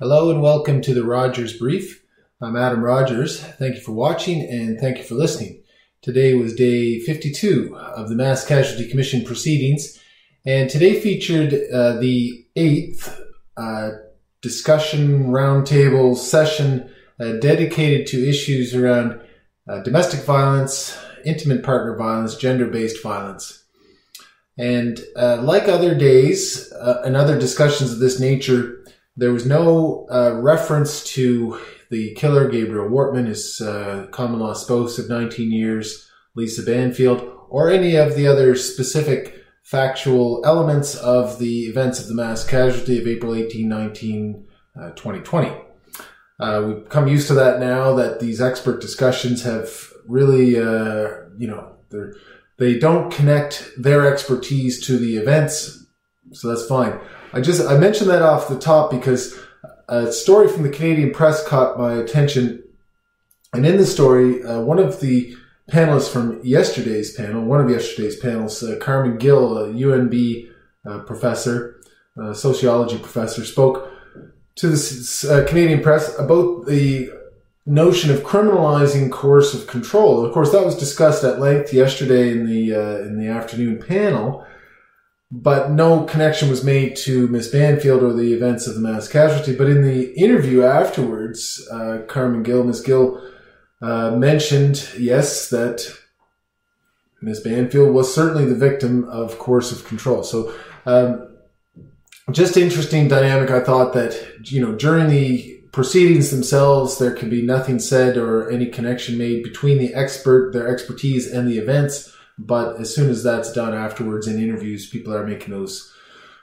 Hello and welcome to the Rogers Brief. I'm Adam Rogers. Thank you for watching and thank you for listening. Today was day 52 of the Mass Casualty Commission proceedings, and today featured uh, the eighth uh, discussion roundtable session uh, dedicated to issues around uh, domestic violence, intimate partner violence, gender based violence. And uh, like other days uh, and other discussions of this nature, there was no uh, reference to the killer, Gabriel Wortman, his uh, common law spouse of 19 years, Lisa Banfield, or any of the other specific factual elements of the events of the mass casualty of April 18, 19, uh, 2020. Uh, we've come used to that now that these expert discussions have really, uh, you know, they don't connect their expertise to the events, so that's fine. I just I mentioned that off the top because a story from the Canadian press caught my attention, and in the story, uh, one of the panelists from yesterday's panel, one of yesterday's panels, uh, Carmen Gill, a UNB uh, professor, sociology professor, spoke to the uh, Canadian press about the notion of criminalizing coercive control. Of course, that was discussed at length yesterday in the uh, in the afternoon panel but no connection was made to Miss Banfield or the events of the mass casualty. But in the interview afterwards, uh, Carmen Gill, Miss Gill, uh, mentioned, yes, that Miss Banfield was certainly the victim of coercive control. So, um, just interesting dynamic. I thought that, you know, during the proceedings themselves, there could be nothing said or any connection made between the expert, their expertise, and the events but as soon as that's done afterwards in interviews, people are making those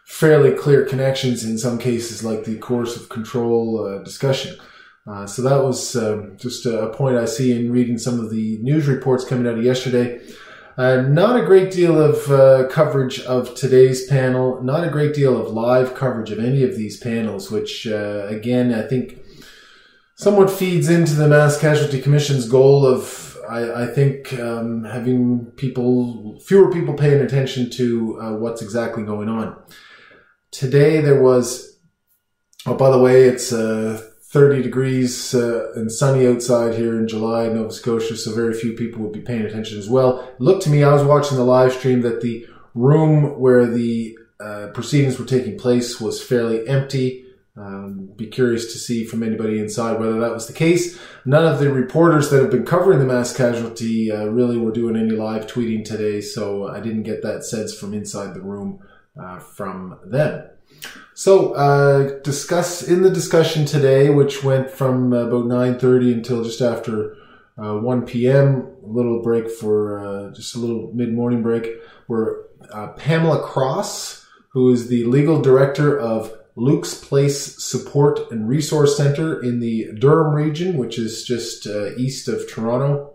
fairly clear connections in some cases, like the coercive control uh, discussion. Uh, so that was um, just a point I see in reading some of the news reports coming out of yesterday. Uh, not a great deal of uh, coverage of today's panel, not a great deal of live coverage of any of these panels, which, uh, again, I think somewhat feeds into the Mass Casualty Commission's goal of I, I think um, having people, fewer people paying attention to uh, what's exactly going on. Today there was, oh, by the way, it's uh, 30 degrees uh, and sunny outside here in July Nova Scotia, so very few people would be paying attention as well. It looked to me, I was watching the live stream, that the room where the uh, proceedings were taking place was fairly empty. Um, be curious to see from anybody inside whether that was the case. None of the reporters that have been covering the mass casualty uh, really were doing any live tweeting today, so I didn't get that sense from inside the room uh, from them. So, uh, discuss in the discussion today, which went from about 9:30 until just after uh, 1 p.m. A little break for uh, just a little mid-morning break. Were uh, Pamela Cross, who is the legal director of Luke's Place Support and Resource Center in the Durham region, which is just uh, east of Toronto.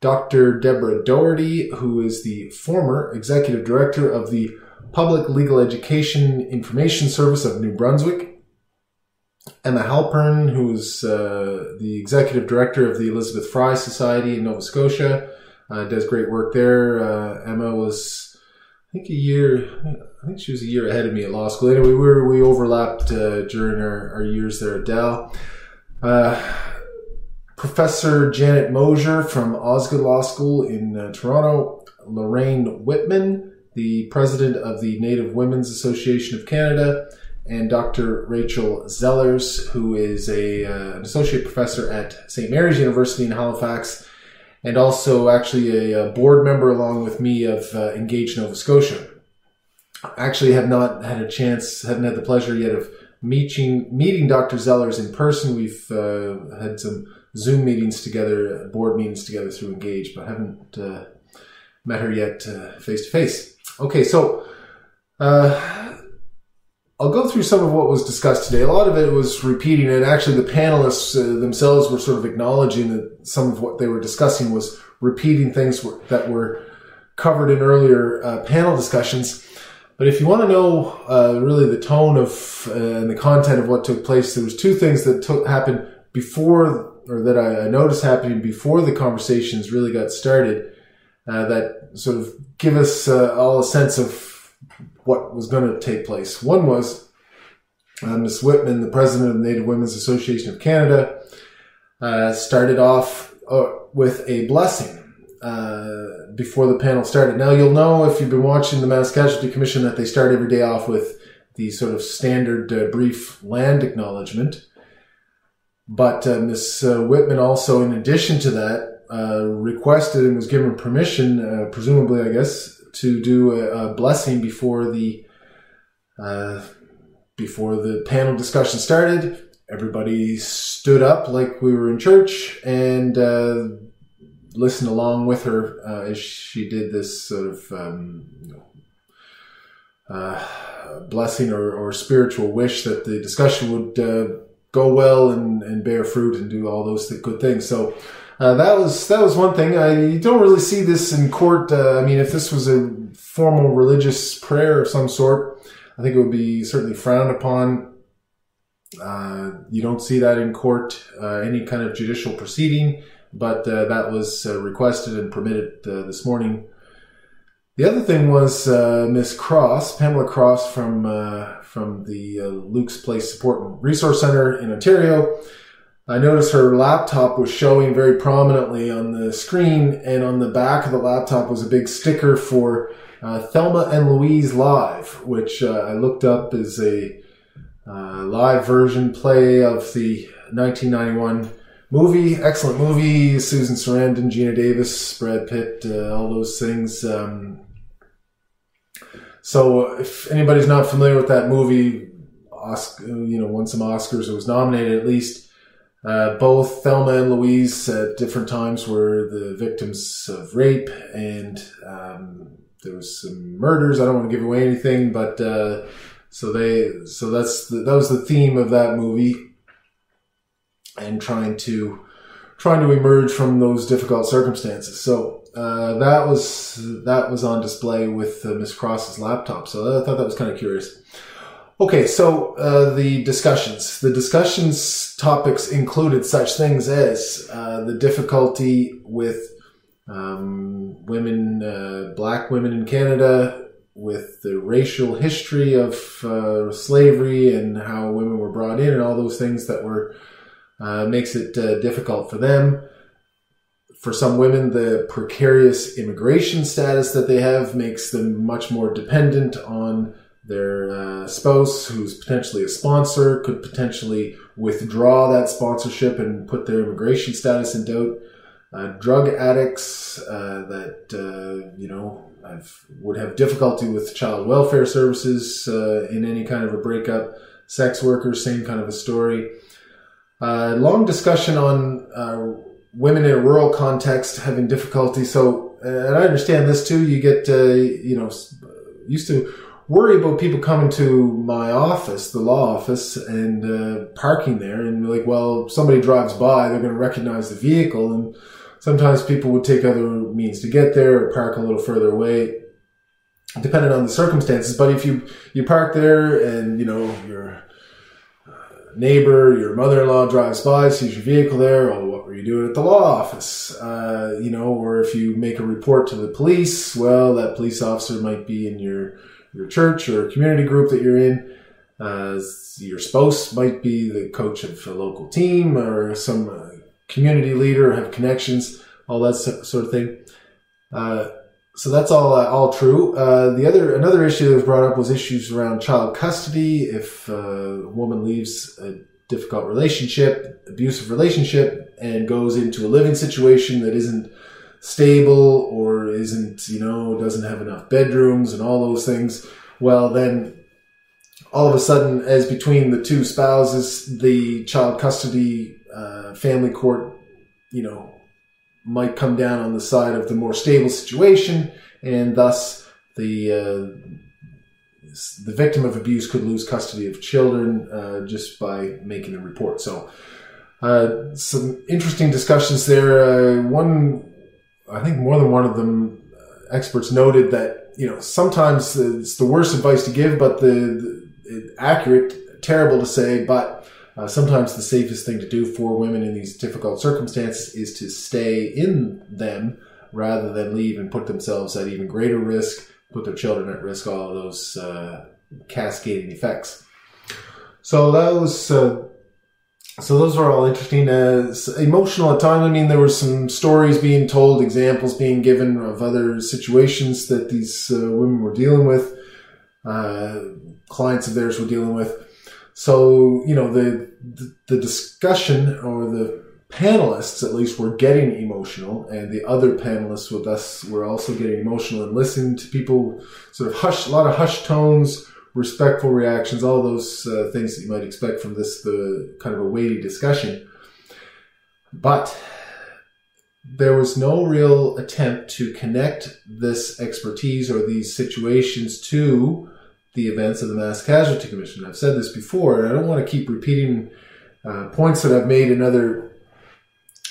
Dr. Deborah Doherty, who is the former executive director of the Public Legal Education Information Service of New Brunswick. Emma Halpern, who is uh, the executive director of the Elizabeth Fry Society in Nova Scotia, uh, does great work there. Uh, Emma was, think, a year, I think she was a year ahead of me at law school. Anyway, we were, we overlapped uh, during our, our years there at Dal. Uh, Professor Janet Mosher from Osgoode Law School in uh, Toronto. Lorraine Whitman, the president of the Native Women's Association of Canada, and Dr. Rachel Zellars, who is a, uh, an associate professor at St. Mary's University in Halifax, and also actually a, a board member along with me of uh, Engage Nova Scotia actually have not had a chance, haven't had the pleasure yet of meeting meeting Dr. Zellars in person. We've uh, had some Zoom meetings together, board meetings together through Engage, but haven't uh, met her yet face to face. Okay, so uh, I'll go through some of what was discussed today. A lot of it was repeating, and actually the panelists uh, themselves were sort of acknowledging that some of what they were discussing was repeating things that were covered in earlier uh, panel discussions. But if you want to know uh, really the tone of uh, and the content of what took place, there was two things that took happened before, or that I, noticed happening before the conversations really got started, uh, that sort of give us uh, all a sense of what was going to take place. One was uh, Ms. Whitman, the president of the Native Women's Association of Canada, uh, started off uh, with a blessing uh, before the panel started. Now, you'll know if you've been watching the Mass Casualty Commission that they start every day off with the sort of standard uh, brief land acknowledgement. But uh, Ms. Whitman also, in addition to that, requested and was given permission, presumably, I guess, to do a, a blessing before the uh, before the panel discussion started. Everybody stood up like we were in church and uh, listened along with her as she did this sort of um, know, blessing or, or, spiritual wish that the discussion would go well and, and bear fruit and do all those good things. So uh, that was that was one thing. Uh, you don't really see this in court. Uh, I mean, if this was a formal religious prayer of some sort, I think it would be certainly frowned upon. Uh, you don't see that in court, uh, any kind of judicial proceeding, but uh, that was requested and permitted this morning. The other thing was Miss Cross, Pamela Cross from from the Luke's Place Support and Resource Center in Ontario. I noticed her laptop was showing very prominently on the screen, and on the back of the laptop was a big sticker for uh, Thelma and Louise Live, which uh, I looked up as a uh, live version play of the 1991 movie. Excellent movie. Susan Sarandon, Geena Davis, Brad Pitt, uh, all those things. Um, so if anybody's not familiar with that movie, Oscar, you know, won some Oscars. It was nominated at least. Uh, both Thelma and Louise at different times were the victims of rape, and um, there was some murders. I don't want to give away anything, but uh, so they, so that's the, that was the theme of that movie, and trying to trying to emerge from those difficult circumstances. So uh, that was that was on display with uh, Miss Cross's laptop. So I thought that was kind of curious. Okay, so uh, the discussions. The discussions topics included such things as uh, the difficulty with um, women, uh, black women in Canada, with the racial history of uh, slavery and how women were brought in, and all those things that were makes it difficult for them for some women, the precarious immigration status that they have makes them much more dependent on their uh, spouse, who's potentially a sponsor, could potentially withdraw that sponsorship and put their immigration status in doubt. Uh, drug addicts uh, that uh, you know I've, would have difficulty with child welfare services uh, in any kind of a breakup. Sex workers, same kind of a story. Uh, long discussion on women in a rural context having difficulty. So, and I understand this too. You get, you know, used to worry about people coming to my office, the law office, and uh, parking there, and like, well, somebody drives by, they're going to recognize the vehicle, and sometimes people would take other means to get there or park a little further away. Depending on the circumstances, but if you you park there and you know you're neighbor, your mother-in-law drives by, sees your vehicle there. Oh, what were you doing at the law office? Uh, you know, or if you make a report to the police, well, that police officer might be in your your church or community group that you're in. Uh, your spouse might be the coach of a local team or some uh, community leader, have connections, all that sort of thing. Uh, so that's all uh, all true. Uh, the other another issue that was brought up was issues around child custody. If uh, a woman leaves a difficult relationship, abusive relationship, and goes into a living situation that isn't stable or isn't you know doesn't have enough bedrooms and all those things, well then all of a sudden, as between the two spouses, the child custody uh, family court, you know, might come down on the side of the more stable situation, and thus the uh, the victim of abuse could lose custody of children uh, just by making a report. So, uh, some interesting discussions there. Uh, one, I think more than one of them, uh, experts noted that you know sometimes it's the worst advice to give, but the, the accurate, terrible to say, but uh, sometimes the safest thing to do for women in these difficult circumstances is to stay in them rather than leave and put themselves at even greater risk, put their children at risk, all of those uh, cascading effects. So was. Uh, so those were all interesting. Uh, emotional at times. I mean, there were some stories being told, examples being given of other situations that these uh, women were dealing with, uh, clients of theirs were dealing with. So you know, the, the the discussion or the panelists at least were getting emotional, and the other panelists with us were also getting emotional and listening to people sort of hush, a lot of hush tones respectful reactions, all those uh, things that you might expect from this the kind of a weighty discussion. But there was no real attempt to connect this expertise or these situations to the events of the Mass Casualty Commission. I've said this before, and I don't want to keep repeating uh, points that I've made in other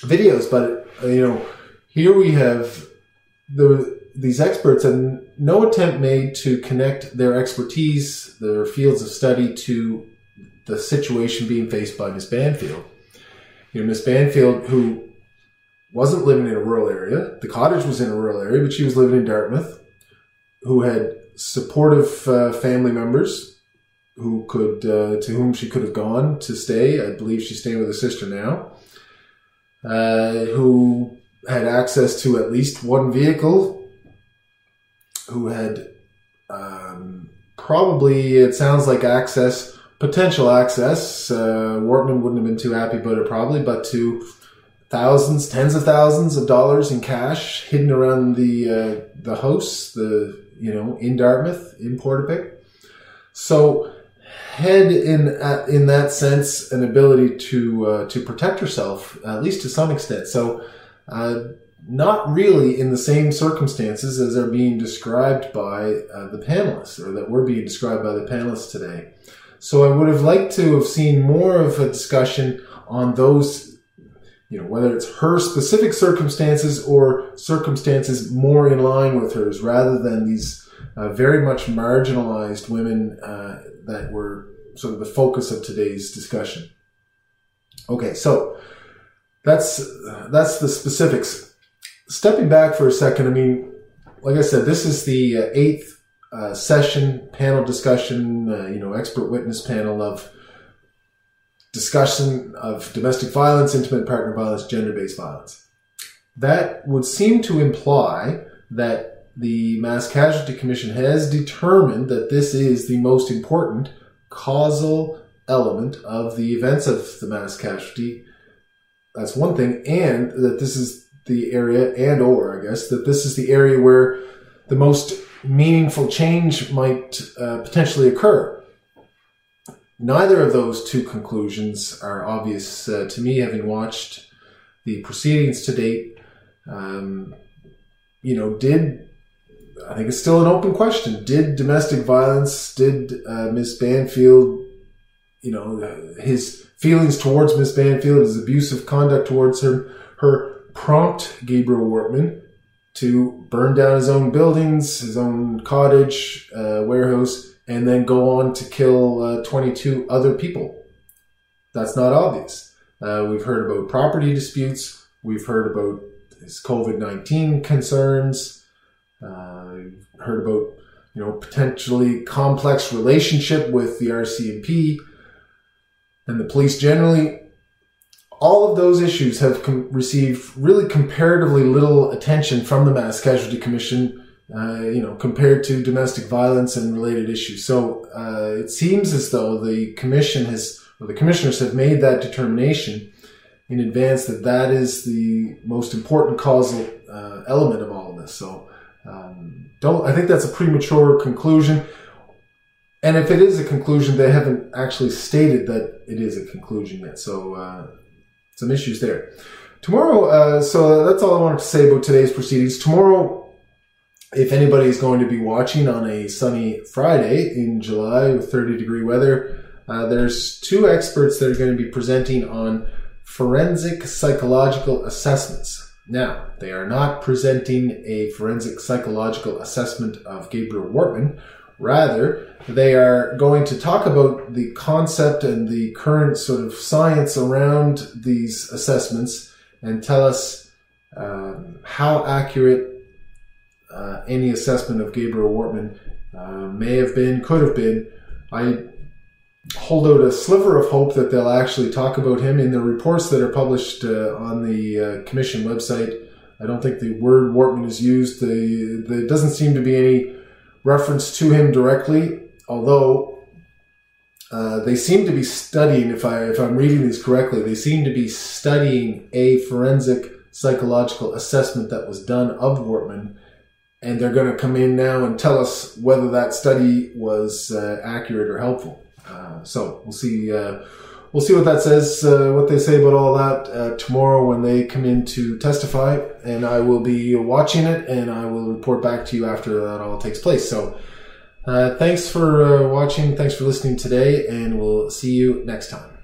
videos, but you know, here we have the these experts and no attempt made to connect their expertise, their fields of study to the situation being faced by Miss Banfield. You know, Miss Banfield, who wasn't living in a rural area, the cottage was in a rural area, but she was living in Dartmouth, who had supportive uh, family members who could, uh, to whom she could have gone to stay. I believe she's staying with her sister now, uh, who had access to at least one vehicle who had um, probably, it sounds like access, potential access. Uh, Wortman wouldn't have been too happy about it probably, but to thousands, tens of thousands of dollars in cash hidden around the uh, the house, the you know in Dartmouth, in Portapique. So had in uh, in that sense an ability to uh, to protect herself at least to some extent. So uh, not really in the same circumstances as are being described by uh, the panelists or that were being described by the panelists today. So I would have liked to have seen more of a discussion on those, you know, whether it's her specific circumstances or circumstances more in line with hers rather than these uh, very much marginalized women uh, that were sort of the focus of today's discussion. Okay, so that's that's the specifics stepping back for a second, I mean, like I said, this is the uh, eighth uh, session panel discussion, uh, you know, expert witness panel of discussion of domestic violence, intimate partner violence, gender based violence. That would seem to imply that the Mass Casualty Commission has determined that this is the most important causal element of the events of the mass casualty. That's one thing, and that this is the area and or I guess that this is the area where the most meaningful change might uh, potentially occur. Neither of those two conclusions are obvious uh, to me, having watched the proceedings to date. Um, you know, did I think it's still an open question? Did domestic violence? Did uh, Miss Banfield? You know, his feelings towards Miss Banfield, his abusive conduct towards her, her prompt Gabriel Wortman to burn down his own buildings, his own cottage, uh, warehouse, and then go on to kill uh, 22 other people. That's not obvious. Uh, we've heard about property disputes. We've heard about his COVID 19 concerns. Uh, heard about you know potentially complex relationship with the RCMP and the police generally all of those issues have com- received really comparatively little attention from the Mass Casualty Commission, uh, you know, compared to domestic violence and related issues. So uh, it seems as though the commission has, or the commissioners have made that determination in advance that that is the most important causal uh, element of all of this. So um, don't. I think that's a premature conclusion. And if it is a conclusion, they haven't actually stated that it is a conclusion yet. So uh, some issues there. Tomorrow, uh, so that's all I wanted to say about today's proceedings. Tomorrow, if anybody is going to be watching on a sunny Friday in July with 30 degree weather, uh, there's two experts that are going to be presenting on forensic psychological assessments. Now, they are not presenting a forensic psychological assessment of Gabriel Wortman. Rather, they are going to talk about the concept and the current sort of science around these assessments and tell us um, how accurate uh, any assessment of Gabriel Wortman uh, may have been, could have been. I hold out a sliver of hope that they'll actually talk about him in the reports that are published uh, on the uh, commission website. I don't think the word Wortman is used. The, there doesn't seem to be any reference to him directly, although uh, they seem to be studying. If I if I'm reading these correctly, they seem to be studying a forensic psychological assessment that was done of Wortman, and they're going to come in now and tell us whether that study was uh, accurate or helpful. Uh, so we'll see. Uh, we'll see what that says. Uh, what they say about all that uh, tomorrow when they come in to testify, and I will be watching it, and I will report back to you after that all takes place. So. Uh, thanks for watching. Thanks for listening today, and we'll see you next time.